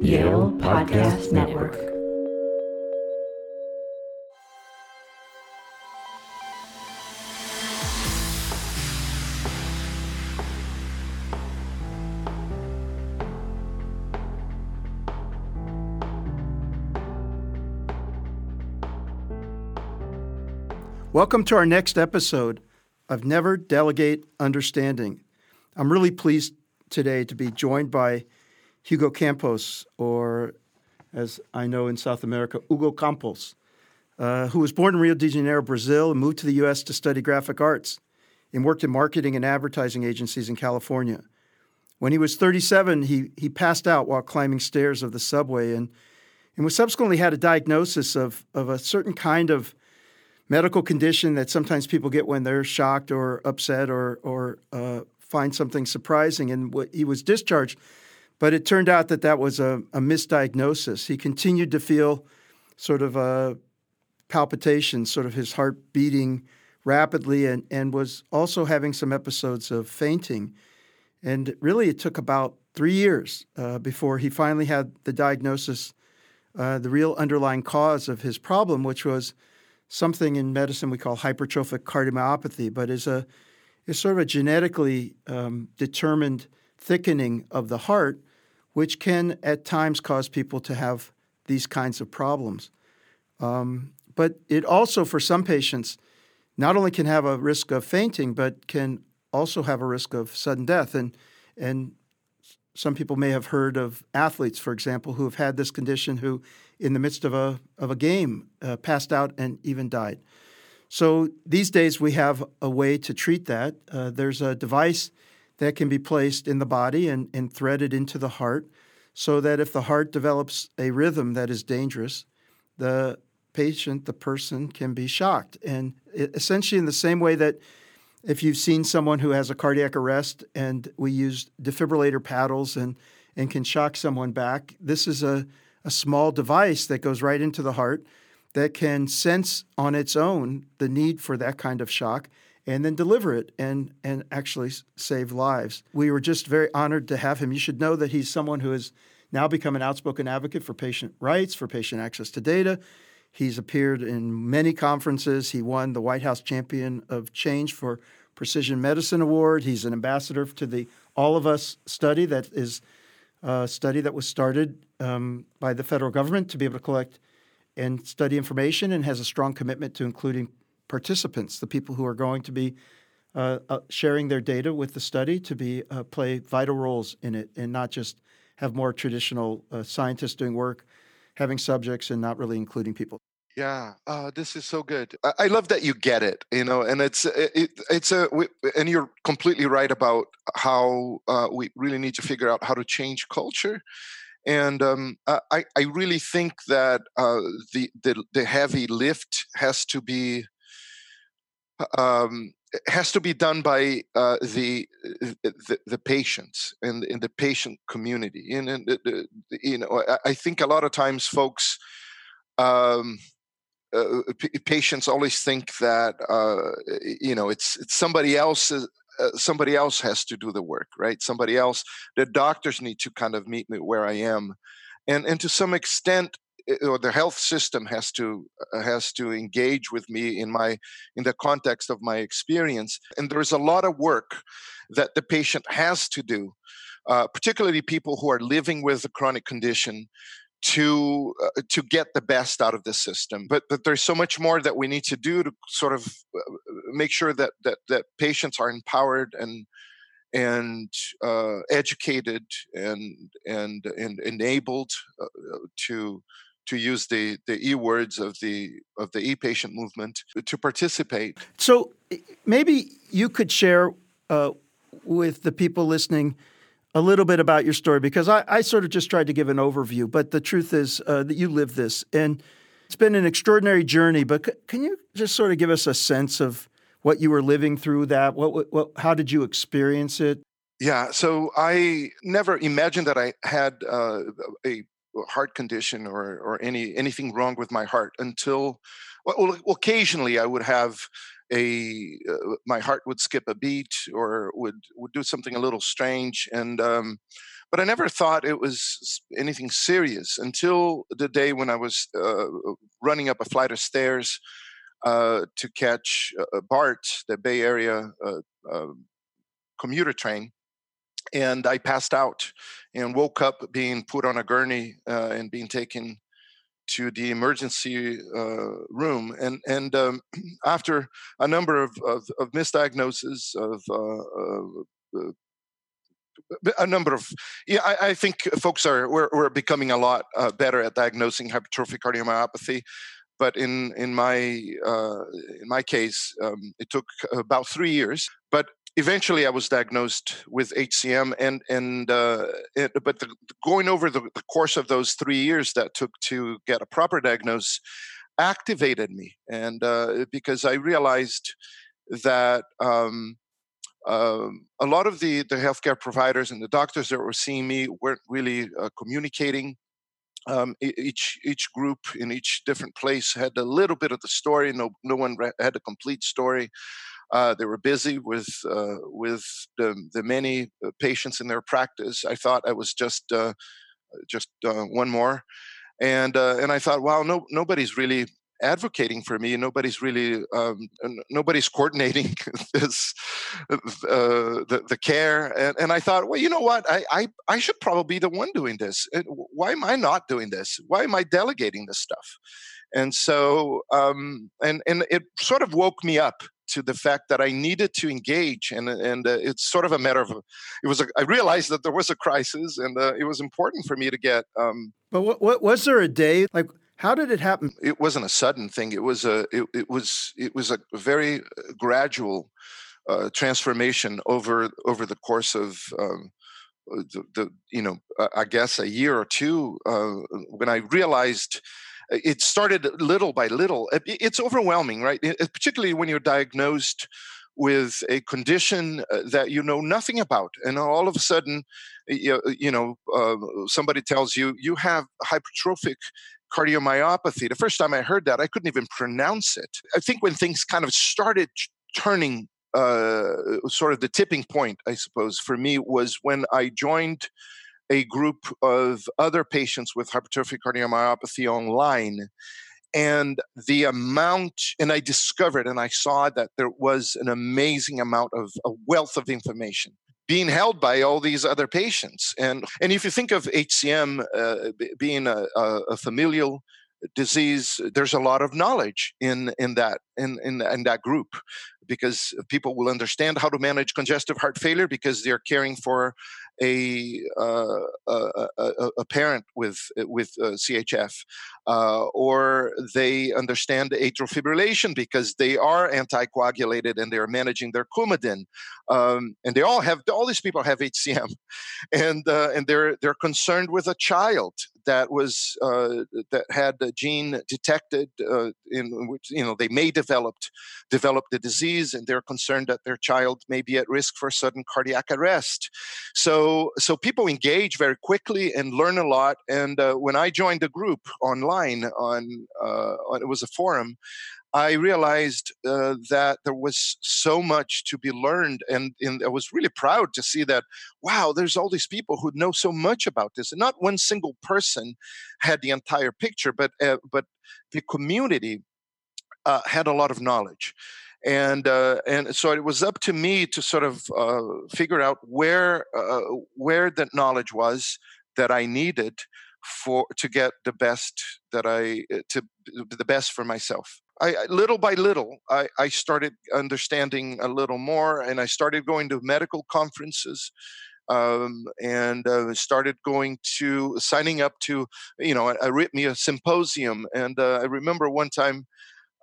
Yale Podcast Network. Welcome to our next episode of Never Delegate Understanding. I'm really pleased today to be joined by Hugo Campos, or as I know in South America, Hugo Campos, uh, who was born in Rio de Janeiro, Brazil, and moved to the U.S. to study graphic arts and worked in marketing and advertising agencies in California. When he was 37, he, he passed out while climbing stairs of the subway and, and was subsequently had a diagnosis of, of a certain kind of medical condition that sometimes people get when they're shocked or upset or or uh, find something surprising. And what, he was discharged, but it turned out that that was a, a misdiagnosis. He continued to feel sort of a palpitation, sort of his heart beating rapidly, and and was also having some episodes of fainting. And really, it took about three years uh, before he finally had the diagnosis, uh, the real underlying cause of his problem, which was something in medicine we call hypertrophic cardiomyopathy, but is a is sort of a genetically um, determined thickening of the heart, which can at times cause people to have these kinds of problems. Um, but it also, for some patients, not only can have a risk of fainting, but can also have a risk of sudden death. And and some people may have heard of athletes, for example, who have had this condition who in the midst of a, of a game, uh, passed out and even died. So these days we have a way to treat that. Uh, there's a device that can be placed in the body and, and threaded into the heart so that if the heart develops a rhythm that is dangerous, the patient, the person, can be shocked. And essentially, in the same way that if you've seen someone who has a cardiac arrest and we use defibrillator paddles and, and can shock someone back, this is a a small device that goes right into the heart that can sense on its own the need for that kind of shock and then deliver it and and actually save lives. We were just very honored to have him. You should know that he's someone who has now become an outspoken advocate for patient rights, for patient access to data. He's appeared in many conferences. He won the White House Champion of Change for Precision Medicine Award. He's an ambassador to the All of Us study that is a study that was started um, by the federal government to be able to collect and study information and has a strong commitment to including participants, the people who are going to be uh, uh, sharing their data with the study to be uh, play vital roles in it and not just have more traditional uh, scientists doing work, having subjects and not really including people. Yeah, uh, this is so good. I, love that you get it, you know, and it's it, it's a and you're completely right about how uh, we really need to figure out how to change culture and um, I, I really think that uh, the, the, the heavy lift has to be um, has to be done by uh, the, the, the patients and in the patient community. And, and uh, you know, I, think a lot of times folks. Um, uh, p- patients always think that uh, you know it's it's somebody else's uh, somebody else has to do the work, right? Somebody else. The doctors need to kind of meet me where I am, and and to some extent, or the health system has to uh, has to engage with me in my in the context of my experience. And there is a lot of work that the patient has to do, uh, particularly people who are living with a chronic condition to uh, to get the best out of the system but but there's so much more that we need to do to sort of uh, make sure that that that patients are empowered and and uh, educated and and and enabled uh, uh, to to use the the e words of the of the e patient movement to participate. So maybe you could share uh, with the people listening a little bit about your story because I, I sort of just tried to give an overview, but the truth is uh, that you live this. And it's been an extraordinary journey, but c- can you just sort of give us a sense of what you were living through that? What, what, what how did you experience it? Yeah, so I never imagined that I had uh, a heart condition or or any anything wrong with my heart until well, occasionally I would have a uh, my heart would skip a beat or would would do something a little strange and um, but I never thought it was anything serious until the day when I was uh, running up a flight of stairs uh, to catch BART, the Bay Area uh, um, commuter train. And I passed out and woke up being put on a gurney uh, and being taken to the emergency uh, room. And and um, after a number of, of, of misdiagnoses of uh, a number of yeah I, I, think folks are we're, we're becoming a lot uh, better at diagnosing hypertrophic cardiomyopathy but in in my uh, in my case um, it took about three years but eventually i was diagnosed with hcm and and uh, it, but the, going over the, the course of those three years that took to get a proper diagnosis activated me and uh, because i realized that um, um, a lot of the, the healthcare providers and the doctors that were seeing me weren't really uh, communicating. Um, each each group in each different place had a little bit of the story. No no one had a complete story. Uh, they were busy with uh, with the, the many uh, patients in their practice. I thought I was just uh, just uh, one more, and and I thought, wow, no nobody's really advocating for me. Nobody's really, um, nobody's coordinating this, uh, the, the care. And, and I thought, well, you know what? I, I, I should probably be the one doing this. Why am I not doing this? Why am I delegating this stuff? And so, um, and, and it sort of woke me up to the fact that I needed to engage, and and uh, it's sort of a matter of it was. A, I realized that there was a crisis, and uh, it was important for me to get. Um, but what, what was there a day like? How did it happen? It wasn't a sudden thing. It was a it, it was it was a very uh, gradual uh, transformation over over the course of um, uh, the, the, you know I guess a year or two uh, when I realized it started little by little. It's overwhelming, right? Particularly when you're diagnosed with a condition that you know nothing about, and all of a sudden, you, you know, uh, somebody tells you you have hypertrophic cardiomyopathy. The first time I heard that, I couldn't even pronounce it. I think when things kind of started turning, uh, sort of the tipping point, I suppose, for me was when I joined a group of other patients with hypertrophic cardiomyopathy online. And the amount, and I discovered and I saw that there was an amazing amount of a wealth of information being held by all these other patients. And and if you think of HCM uh, being a, a, familial disease, there's a lot of knowledge in in that in in, in that group because people will understand how to manage congestive heart failure because they're caring for a uh, a, a, parent with with uh, CHF, uh, or they understand atrial fibrillation because they are anticoagulated and they are managing their Coumadin, um, and they all have all these people have HCM, and uh, and they're they're concerned with a child that was uh, that had a gene detected uh, in which you know they may developed develop the disease, and they're concerned that their child may be at risk for sudden cardiac arrest. So so people engage very quickly and learn a lot. And uh, when I joined the group online on, uh, on it was a forum, I realized uh, that there was so much to be learned, and, and, I was really proud to see that. Wow, there's all these people who know so much about this, and not one single person had the entire picture, but uh, but the community uh, had a lot of knowledge and uh, and so it was up to me to sort of uh, figure out where uh, where that knowledge was that I needed for to get the best that I uh, to the best for myself. I, little by little, I, I started understanding a little more, and I started going to medical conferences. Um, and uh, started going to signing up to you know arrhythmia symposium and uh, i remember one time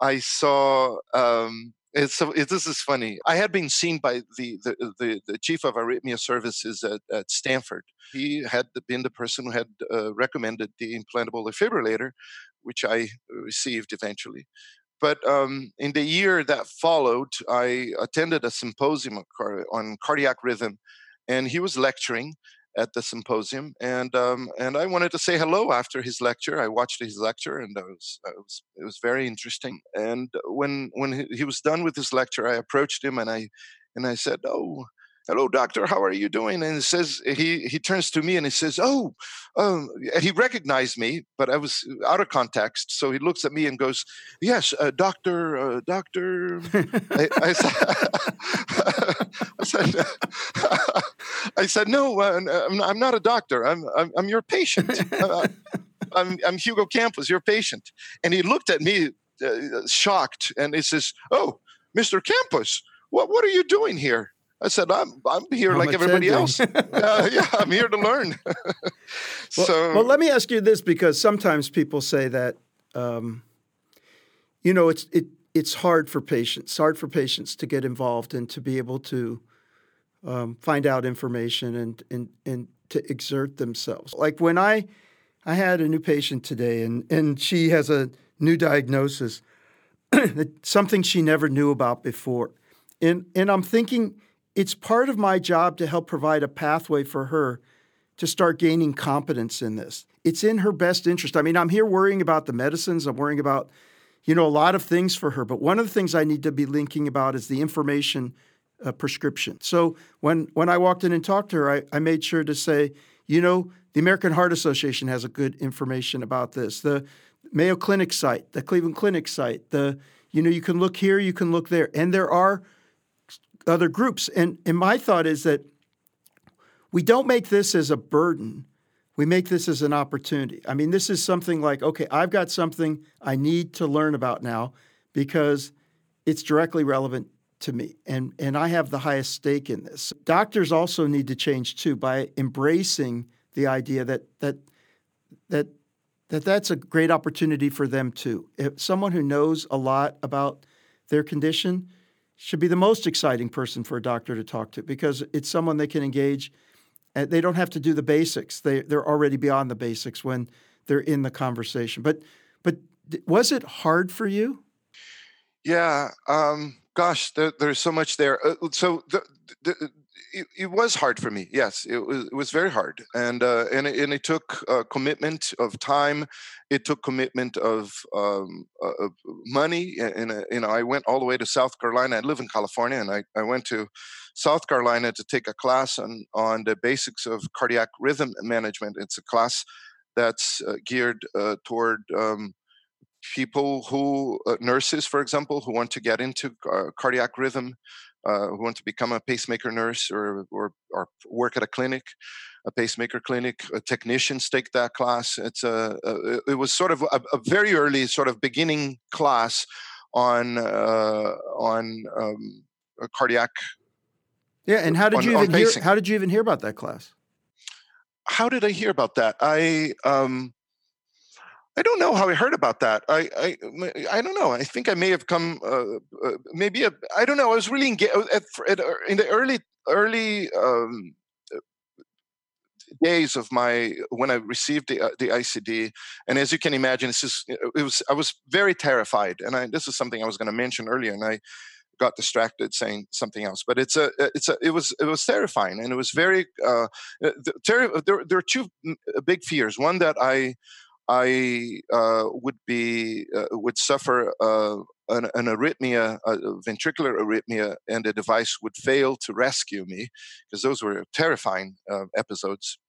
i saw um, it's so it, this is funny. I had been seen by the the, the, the chief of arrhythmia services at, at, Stanford. He had been the person who had uh, recommended the implantable defibrillator, which I received eventually. But um, in the year that followed, I attended a symposium on cardiac rhythm, and he was lecturing at the symposium, and um, and I wanted to say hello after his lecture. I watched his lecture, and it was, it was it was very interesting. And when when he was done with his lecture, I approached him and I and I said, "Oh, hello doctor how are you doing? And he says he he turns to me and he says oh um, he recognized me but i was out of context. So he looks at me and goes yes uh, doctor uh, doctor. I, I, said, I said I said no uh, I'm, not a doctor. I'm i'm, I'm your patient. Uh, I'm, I'm hugo campos your patient. And he looked at me uh, shocked and he says oh mr campos what, what are you doing here I said, I'm I'm here How like everybody else. uh, yeah, I'm here to learn. so, well, well, let me ask you this because sometimes people say that, um, you know, it's it it's hard for patients, hard for patients to get involved and to be able to um, find out information and and and to exert themselves. Like when I I had a new patient today, and and she has a new diagnosis, something she never knew about before, and and I'm thinking it's part of my job to help provide a pathway for her to start gaining competence in this. It's in her best interest. I mean, I'm here worrying about the medicines, I'm worrying about, you know, a lot of things for her, but one of the things I need to be linking about is the information uh, prescription. So when when I walked in and talked to her, I, I made sure to say, you know, the American Heart Association has a good information about this. The Mayo Clinic site, the Cleveland Clinic site, the you know, you can look here, you can look there, and there are other groups. And, and my thought is that we don't make this as a burden. We make this as an opportunity. I mean, this is something like, okay, I've got something I need to learn about now because it's directly relevant to me and and I have the highest stake in this. Doctors also need to change too by embracing the idea that that that that that's a great opportunity for them too. If someone who knows a lot about their condition should be the most exciting person for a doctor to talk to because it's someone they can engage. And they don't have to do the basics. They they're already beyond the basics when they're in the conversation. But but was it hard for you? Yeah. Um, gosh, there, there's so much there. Uh, so the, the, it, it, was hard for me. Yes, it was. It was very hard, and uh, and it, and it took uh, commitment of time. It took commitment of, um, uh, of money. And, and you know, I went all the way to South Carolina. I live in California, and I, I went to South Carolina to take a class on on the basics of cardiac rhythm management. It's a class that's uh, geared uh, toward um, people who uh, nurses for example who want to get into uh, cardiac rhythm uh, who want to become a pacemaker nurse or, or, or work at a clinic, a pacemaker clinic. technicians take that class. It's a, a it was sort of a, a, very early sort of beginning class on uh, on um, cardiac. Yeah, and how did on, you even hear? How did you even hear about that class? How did I hear about that? I um, I don't know how I heard about that. I I, I don't know. I think I may have come uh, uh, maybe I don't know. I was really engaged at, at, in the early early um, days of my when I received the uh, the ICD, and as you can imagine, it's just it was I was very terrified, and I, this is something I was going to mention earlier, and I got distracted saying something else. But it's a it's a it was it was terrifying, and it was very uh, there, there there are two big fears. One that I I uh, would be uh, would suffer uh, an, an, arrhythmia, a ventricular arrhythmia, and the device would fail to rescue me because those were terrifying uh, episodes.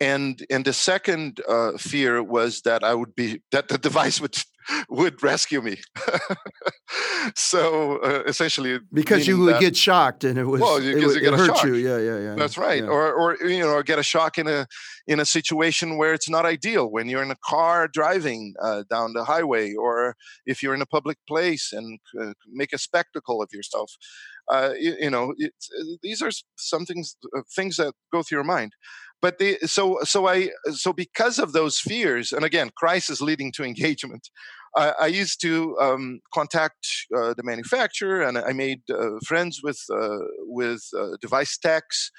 And and the second uh, fear was that I would be that the device would would rescue me. so uh, essentially, because you would that, get shocked and it was well, it, it hurt shock. you. Yeah, yeah, yeah. That's right. Yeah. Or or you know, get a shock in a in a situation where it's not ideal when you're in a car driving uh, down the highway, or if you're in a public place and uh, make a spectacle of yourself. Uh, you, you, know, uh, these are some things uh, things that go through your mind but the, so so I so because of those fears, and again, crisis leading to engagement. I, I used to um, contact uh, the manufacturer, and I made friends with with device techs.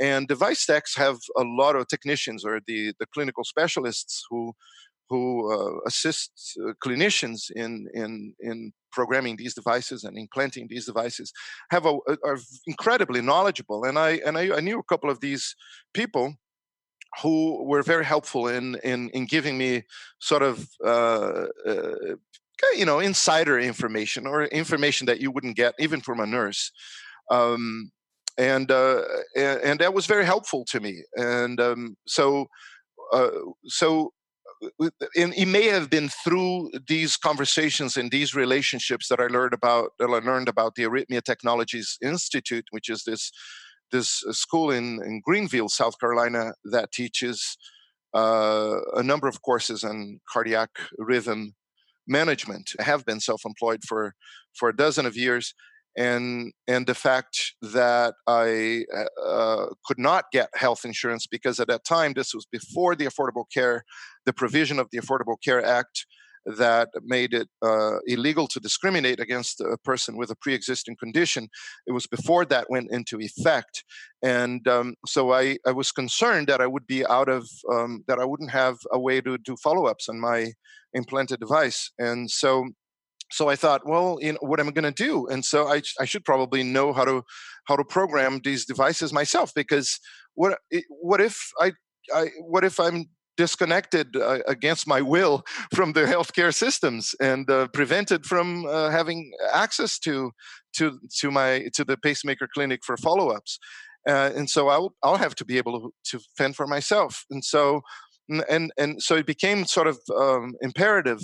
And device techs have a lot of technicians or the the clinical specialists who who uh, assist uh, clinicians in in in programming these devices and implanting these devices have a, are incredibly knowledgeable and I and I, I, knew a couple of these people who were very helpful in in in giving me sort of uh, uh, you know insider information or information that you wouldn't get even from a nurse. Um, and, uh, and, that was very helpful to me. And um, so uh, so and it may have been through these conversations and these relationships that I learned about that I learned about the Arrhythmia Technologies Institute, which is this this school in, in Greenville, South Carolina, that teaches uh, a number of courses on cardiac rhythm management. I have been self-employed for for a dozen of years, and and the fact that I uh, could not get health insurance because at that time this was before the Affordable Care, the provision of the Affordable Care Act that made it uh, illegal to discriminate against a person with a pre-existing condition. It was before that went into effect, and um, so I, I was concerned that I would be out of um, that I wouldn't have a way to do follow-ups on my implanted device, and so so I thought, well, you know, what am I going to do? And so I, I should probably know how to how to program these devices myself because what what if I, I what if I'm disconnected uh, against my will from the healthcare systems and uh, prevented from uh, having access to to to my to the pacemaker clinic for follow-ups uh, and so I'll I'll have to be able to, to fend for myself and so and and so it became sort of um, imperative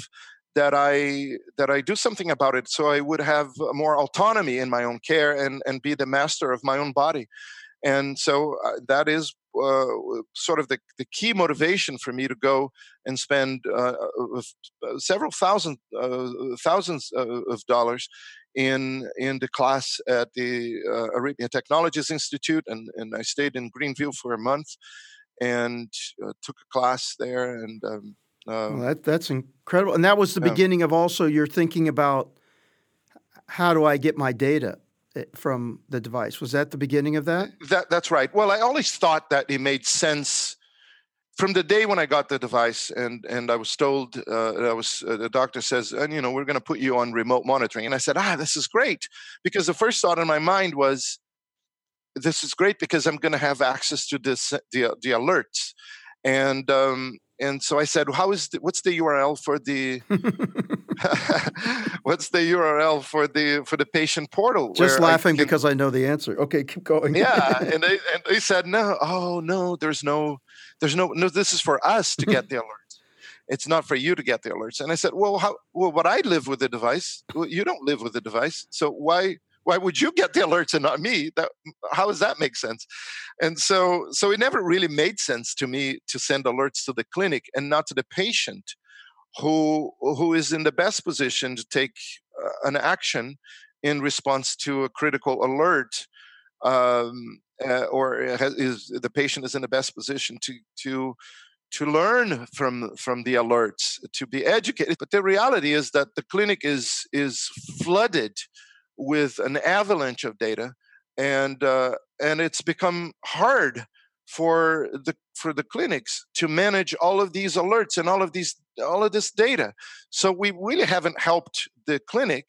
that I that I do something about it, so I would have more autonomy in my own care and and be the master of my own body. And so uh, that is uh, sort of the, the key motivation for me to go and spend uh, uh, uh several thousand uh, thousands of dollars in in the class at the Arrhythmia Technologies Institute, and and I stayed in Greenville for a month and took a class there and. Um, well, um, that that's incredible, and that was the yeah. beginning of also your thinking about how do I get my data eh, from the device. Was that the beginning of that? That that's right. Well, I always thought that it made sense from the day when I got the device, and and I was told uh, I was uh, the doctor says, and you know, we're going to put you on remote monitoring, and I said, ah, this is great, because the first thought in my mind was, this is great because I'm going to have access to this the the alerts, and um, and so I said, "How is the, what's the URL for the what's the URL for the for the patient portal?" Just laughing I can, because I know the answer. Okay, keep going. yeah, and they and they said, "No, oh no, there's no, there's no, no. This is for us to get the alerts. It's not for you to get the alerts." And I said, "Well, how? Well, but I live with the device. Well, you don't live with the device, so why?" Why would you get the alerts and not me? That how does that make sense? And so so it never really made sense to me to send alerts to the clinic and not to the patient who who is in the best position to take uh, an action in response to a critical alert um, uh, or has, is the patient is in the best position to to to learn from from the alerts to be educated. But the reality is that the clinic is is flooded with an avalanche of data, and uh, and it's become hard for the for the clinics to manage all of these alerts and all of these all of this data. So we really haven't helped the clinic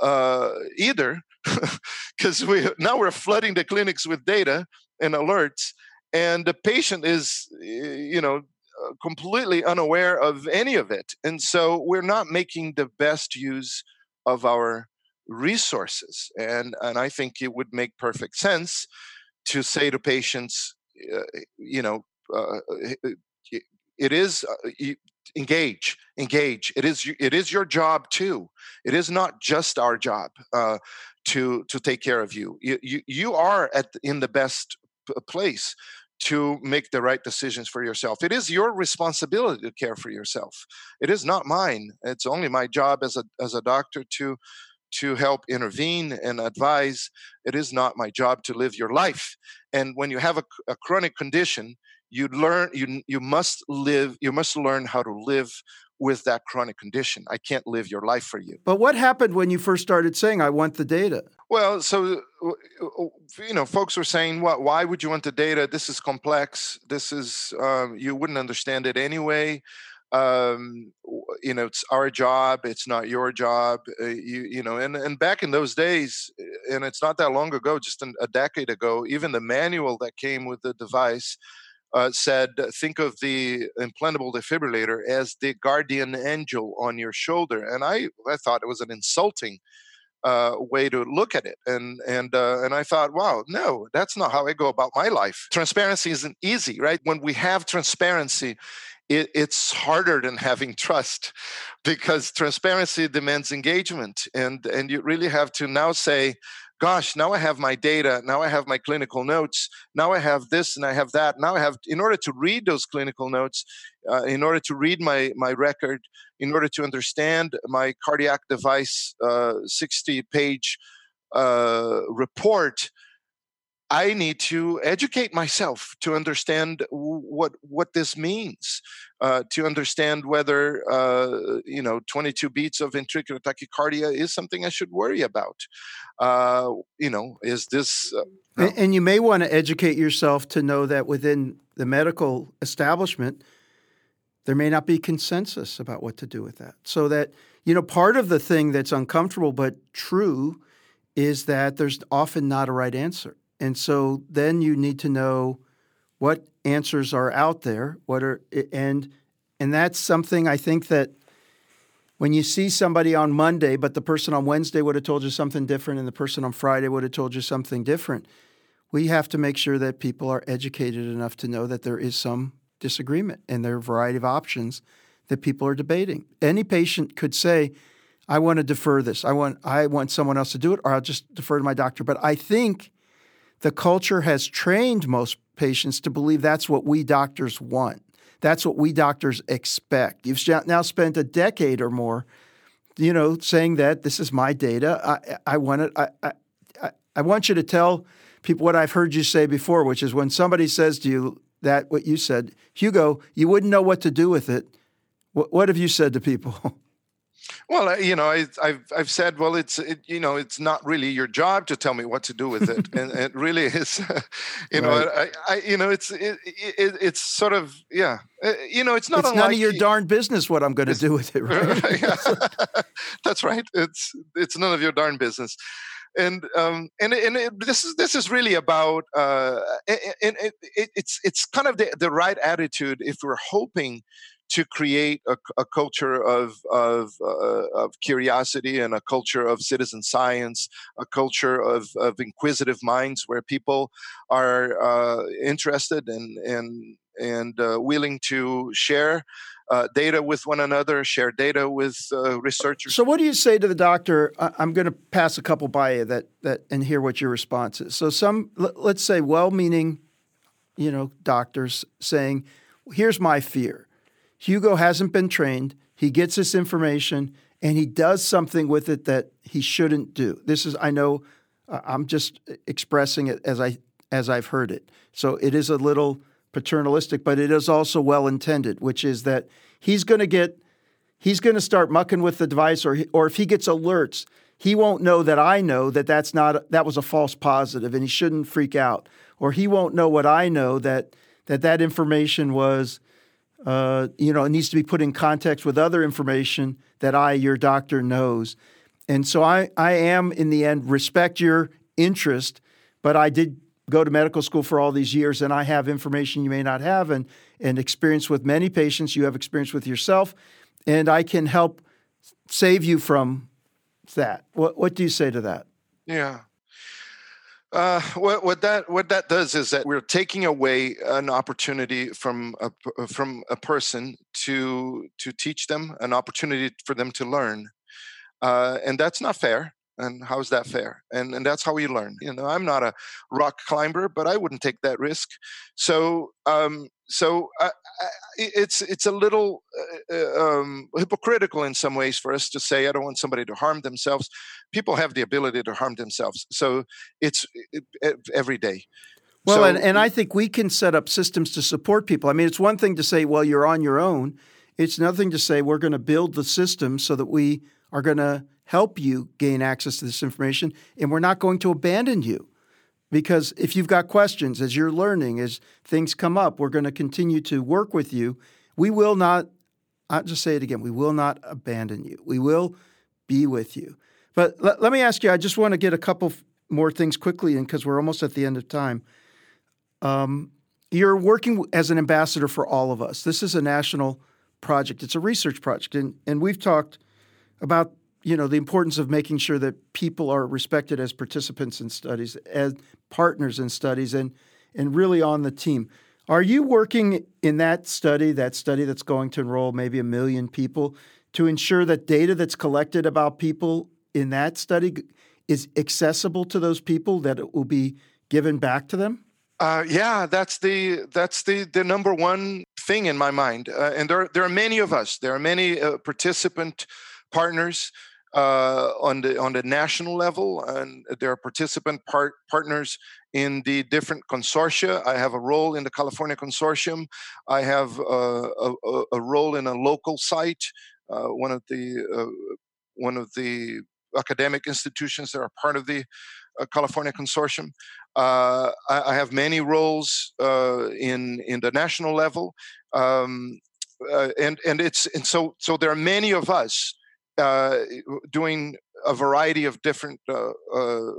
uh, either, because we now we're flooding the clinics with data and alerts, and the patient is you know uh, completely unaware of any of it, and so we're not making the best use of our resources. And, and I think it would make perfect sense to say to patients, uh, you know, uh, it is uh, engage engage it is it is your job too it is not just our job uh, to to take care of you you you, you are at in the best place to make the right decisions for yourself. It is your responsibility to care for yourself. It is not mine. It's only my job as a as a doctor to to help intervene and advise. It is not my job to live your life. And when you have a, a chronic condition, you learn you you must live you must learn how to live with that chronic condition. I can't live your life for you. But what happened when you first started saying, I want the data? Well, so, you know, folks were saying, what, why would you want the data? This is complex. This is, um, you wouldn't understand it anyway um, you know it's our job it's not your job uh, you you know and and back in those days uh, and it's not that long ago just an, a decade ago even the manual that came with the device uh, said think of the implantable defibrillator as the guardian angel on your shoulder and i i thought it was an insulting uh, way to look at it. And and uh, and I thought, wow, no, that's not how I go about my life. Transparency isn't easy, right? When we have transparency, it, it's harder than having trust because transparency demands engagement, and and you really have to now say, gosh, now I have my data, now I have my clinical notes, now I have this and I have that. Now I have, in order to read those clinical notes, uh, in order to read my, my record, in order to understand my cardiac device uh, 60 page uh, report, I need to educate myself to understand what what this means, uh, to understand whether uh, you know 22 beats of ventricular tachycardia is something I should worry about. Uh, you know, is this? Uh, and, and you may want to educate yourself to know that within the medical establishment, there may not be consensus about what to do with that. So that you know, part of the thing that's uncomfortable but true is that there's often not a right answer and so then you need to know what answers are out there, what are and and that's something I think that when you see somebody on Monday, but the person on Wednesday would have told you something different, and the person on Friday would have told you something different, we have to make sure that people are educated enough to know that there is some disagreement and there are a variety of options that people are debating. Any patient could say, I want to defer this. I want I want someone else to do it, or I'll just defer to my doctor. But I think the culture has trained most patients to believe that's what we doctors want. That's what we doctors expect. You've now spent a decade or more, you know, saying that this is my data. I, I want it. I, I, I want you to tell people what I've heard you say before, which is when somebody says to you that what you said, Hugo, you wouldn't know what to do with it. What, what have you said to people? Well, you know, I, have I've said, well, it's it, you know, it's not really your job to tell me what to do with it, and it really is, you know, I, I, you know, it's it, it, it's sort of yeah, uh, you know, it's not. It's none of your darn business what I'm going to do with it, right? That's right. It's it's none of your darn business and um, and and it, this is this is really about uh, and it, it, it's it's kind of the, the right attitude if we're hoping to create a, a culture of of, uh, of curiosity and a culture of citizen science, a culture of, of inquisitive minds where people are uh, interested and and and uh, willing to share uh, data with one another, share data with uh, researchers. So, what do you say to the doctor? I'm going to pass a couple by you that that and hear what your response is. So, some let's say well-meaning, you know, doctors saying, "Here's my fear." Hugo hasn't been trained. He gets this information and he does something with it that he shouldn't do. This is, I know, I'm just expressing it as I as I've heard it. So it is a little paternalistic, but it is also well intended, which is that he's going to get, he's going to start mucking with the device, or or if he gets alerts, he won't know that I know that that's not that was a false positive, and he shouldn't freak out, or he won't know what I know that that that information was uh, you know, it needs to be put in context with other information that I, your doctor, knows. And so I, I am, in the end, respect your interest, but I did go to medical school for all these years and I have information you may not have and, and experience with many patients. You have experience with yourself, and I can help save you from that. What, what do you say to that? Yeah. Uh, what, what that what that does is that we're taking away an opportunity from a from a person to to teach them an opportunity for them to learn, uh, and that's not fair. And how's that fair? And and that's how we learn. You know i'm not a rock climber but i wouldn't take that risk. So um so I, it's it's a little uh, uh, um, hypocritical in some ways for us to say I don't want somebody to harm themselves. People have the ability to harm themselves, so it's it, it, every day. Well, so, and, and I think we can set up systems to support people. I mean, it's one thing to say, well, you're on your own. It's another thing to say we're going to build the system so that we are going to help you gain access to this information, and we're not going to abandon you. Because if you've got questions as you're learning, as things come up, we're going to continue to work with you. We will not, I'll just say it again, we will not abandon you. We will be with you. But let, let me ask you, I just want to get a couple more things quickly in because we're almost at the end of time. Um, you're working as an ambassador for all of us. This is a national project, it's a research project. And, and we've talked about you know the importance of making sure that people are respected as participants in studies, as partners in studies, and and really on the team. Are you working in that study, that study that's going to enroll maybe a million people, to ensure that data that's collected about people in that study is accessible to those people, that it will be given back to them? Uh, yeah, that's the that's the the number one thing in my mind. Uh, and there there are many of us. There are many uh, participant partners uh, on the on the national level, and there are participant part, partners in the different consortia. I have a role in the California Consortium. I have uh, a, a, role in a local site, uh, one of the uh, one of the academic institutions that are part of the uh, California Consortium. Uh, I, I, have many roles in in the national level. Um, and and it's and so so there are many of us uh, doing a variety of different uh, uh,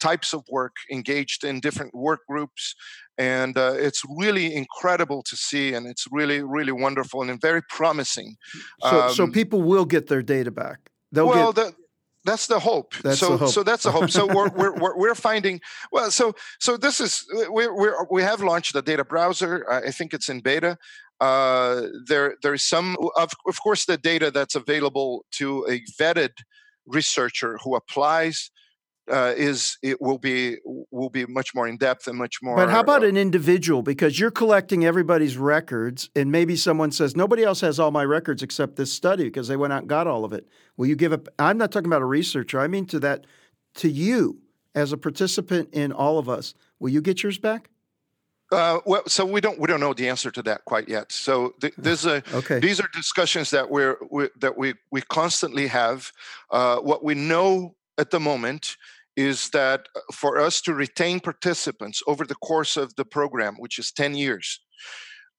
types of work, engaged in different work groups, and uh, it's really incredible to see, and it's really, really wonderful and very promising. So, um, so people will get their data back. They'll well, get. The, that's the hope. That's so, the hope. so that's the hope. So we're, we're, we're, we're, finding, well, so, so this is, we're, we're, we have launched the data browser. I think it's in beta. Uh, there there's some of, of course the data that's available to a vetted researcher who applies uh, is it will be will be much more in depth and much more. But how about uh, an individual? Because you're collecting everybody's records, and maybe someone says nobody else has all my records except this study because they went out and got all of it. Will you give it? I'm not talking about a researcher. I mean to that to you as a participant in all of us. Will you get yours back? Uh, well, so we don't we don't know the answer to that quite yet. So th- there's a okay. these are discussions that we're we, that we we constantly have. Uh, what we know at the moment is that for us to retain participants over the course of the program, which is ten years,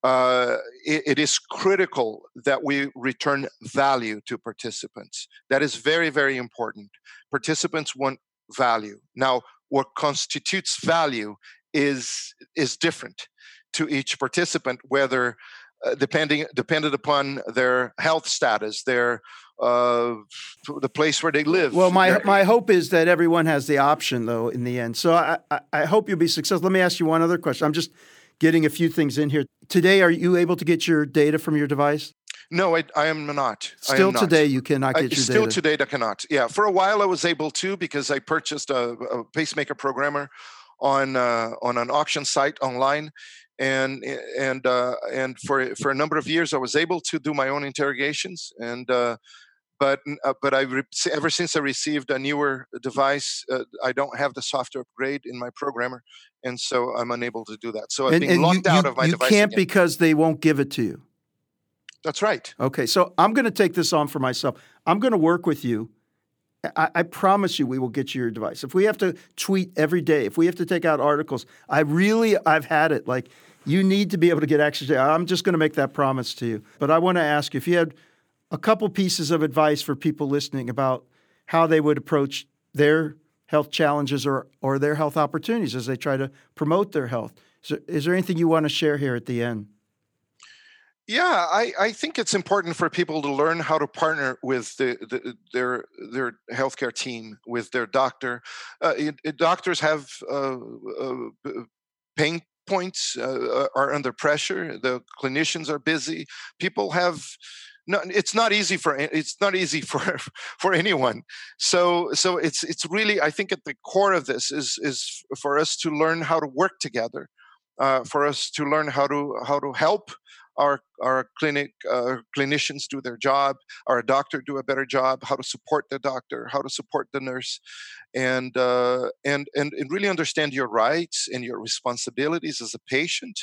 uh, it, it is critical that we return value to participants. That is very very important. Participants want value. Now, what constitutes value is is different to each participant, whether uh, depending dependent upon their health status, their uh, the place where they live. Well, my my hope is that everyone has the option, though, in the end. So I, I, I hope you'll be successful. Let me ask you one other question. I'm just getting a few things in here today. Are you able to get your data from your device? No, I, I am not. Still am not. today, you cannot get I, your still data. Still today, I cannot. Yeah, for a while I was able to because I purchased a, a pacemaker programmer on uh, on an auction site online and and uh, and for for a number of years I was able to do my own interrogations and uh, but uh, but I re- ever since I received a newer device uh, I don't have the software upgrade in my programmer and so I'm unable to do that. So I've and, been and locked you, out you, of my you device can't again. because they won't give it to you? That's right. Okay so I'm going to take this on for myself. I'm going to work with you I, I, promise you we will get you your device. If we have to tweet every day, if we have to take out articles, I really I've had it. Like you need to be able to get access to I'm just going to make that promise to you. But I want to ask you if you had a couple pieces of advice for people listening about how they would approach their health challenges or, or their health opportunities as they try to promote their health. Is there, is there anything you want to share here at the end? Yeah, I, I think it's important for people to learn how to partner with the, the, their their healthcare team, with their doctor. Uh, it, it, doctors have uh, uh, pain points, uh, are under pressure. The clinicians are busy. People have no, it's not easy for it's not easy for for anyone. So so it's it's really I think at the core of this is is for us to learn how to work together, uh, for us to learn how to how to help our our clinic uh, clinicians do their job, our doctor do a better job, how to support the doctor, how to support the nurse, and uh, and and and really understand your rights and your responsibilities as a patient,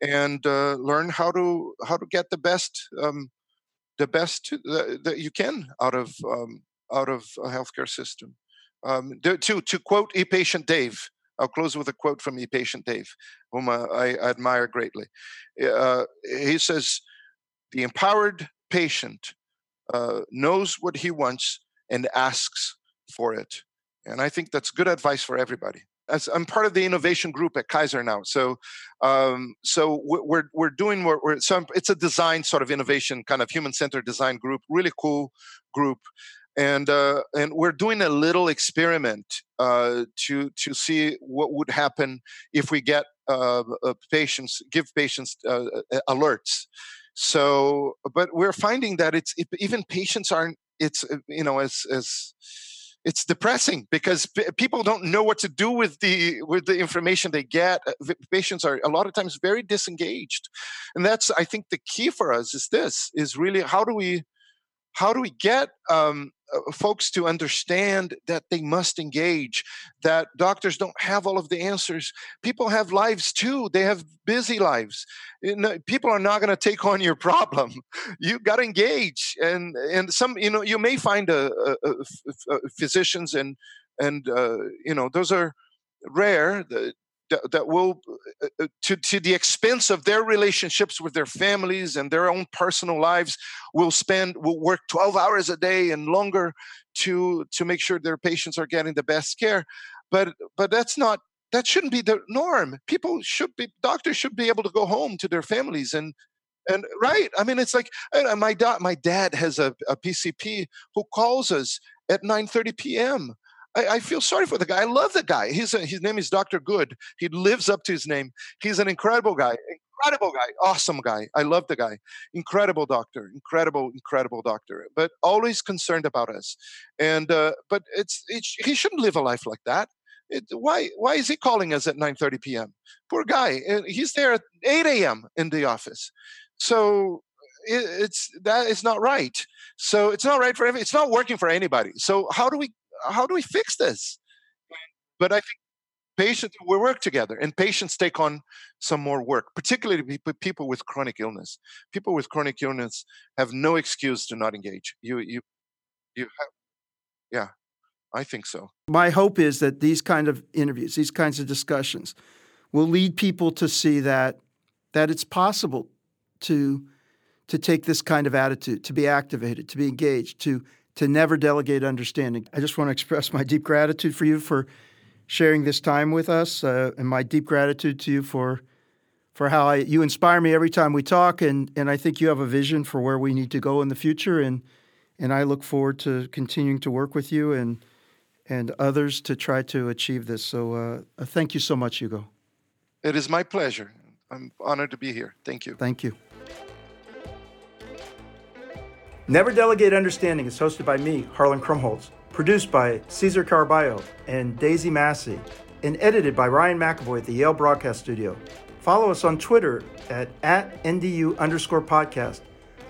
and uh, learn how to how to get the best um, the best that you can out of um, out of a healthcare system. Um, to to quote a patient Dave. I'll close with a quote from e patient Dave, whom I, I admire greatly. Uh, he says, The empowered patient uh, knows what he wants and asks for it. And I think that's good advice for everybody. As I'm part of the innovation group at Kaiser now, so um, so we're we're doing what we're so it's a design sort of innovation kind of human centered design group, really cool group. And uh, and we're doing a little experiment uh, to to see what would happen if we get uh, uh patients give patients uh, uh, alerts. So, but we're finding that it's it, even patients aren't. It's you know as as it's depressing because p- people don't know what to do with the with the information they get patients are a lot of times very disengaged and that's i think the key for us is this is really how do we how do we get um, uh, folks to understand that they must engage that doctors don't have all of the answers? People have lives too they have busy lives. People are not going to take on your problem. You got to engage and and some you know you may find a, a, a, physicians and and uh, you know those are rare that, that will uh, uh, to, to the expense of their relationships with their families and their own personal lives will spend will work 12 hours a day and longer to to make sure their patients are getting the best care. But but that's not that shouldn't be the norm. People should be doctors should be able to go home to their families and and right i mean it's like my dad my dad has a, a pcp who calls us at 9 30 p.m I, I, feel sorry for the guy. I love the guy. He's a, his name is Dr. Good. He lives up to his name. He's an incredible guy. Incredible guy. Awesome guy. I love the guy. Incredible doctor. Incredible, incredible doctor. But always concerned about us. And uh, but it's, it's he shouldn't live a life like that. It, why why is he calling us at 9:30 p.m. Poor guy. He's there at 8 a.m. in the office. So it, it's that is not right. So it's not right for every, it's not working for anybody. So how do we how do we fix this? But I think patients we work together and patients take on some more work particularly people with chronic illness. People with chronic illness have no excuse to not engage. You you you have yeah i think so. My hope is that these kind of interviews these kinds of discussions will lead people to see that that it's possible to to take this kind of attitude to be activated to be engaged to to never delegate understanding. I just want to express my deep gratitude for you for sharing this time with us, uh, and my deep gratitude to you for for how I, you inspire me every time we talk, and and I think you have a vision for where we need to go in the future, and and I look forward to continuing to work with you and and others to try to achieve this. So uh, thank you so much, Hugo. It is my pleasure. I'm honored to be here. Thank you. Thank you. Never Delegate Understanding is hosted by me, Harlan Krumholz, produced by Cesar Caraballo and Daisy Massey, and edited by Ryan McAvoy at the Yale Broadcast Studio. Follow us on Twitter at, at NDU underscore podcast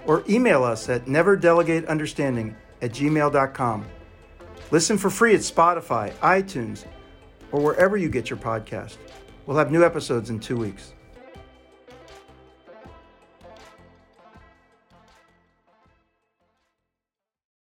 or email us at neverdelegateunderstanding at gmail.com. Listen for free at Spotify, iTunes, or wherever you get your podcast. We'll have new episodes in two weeks.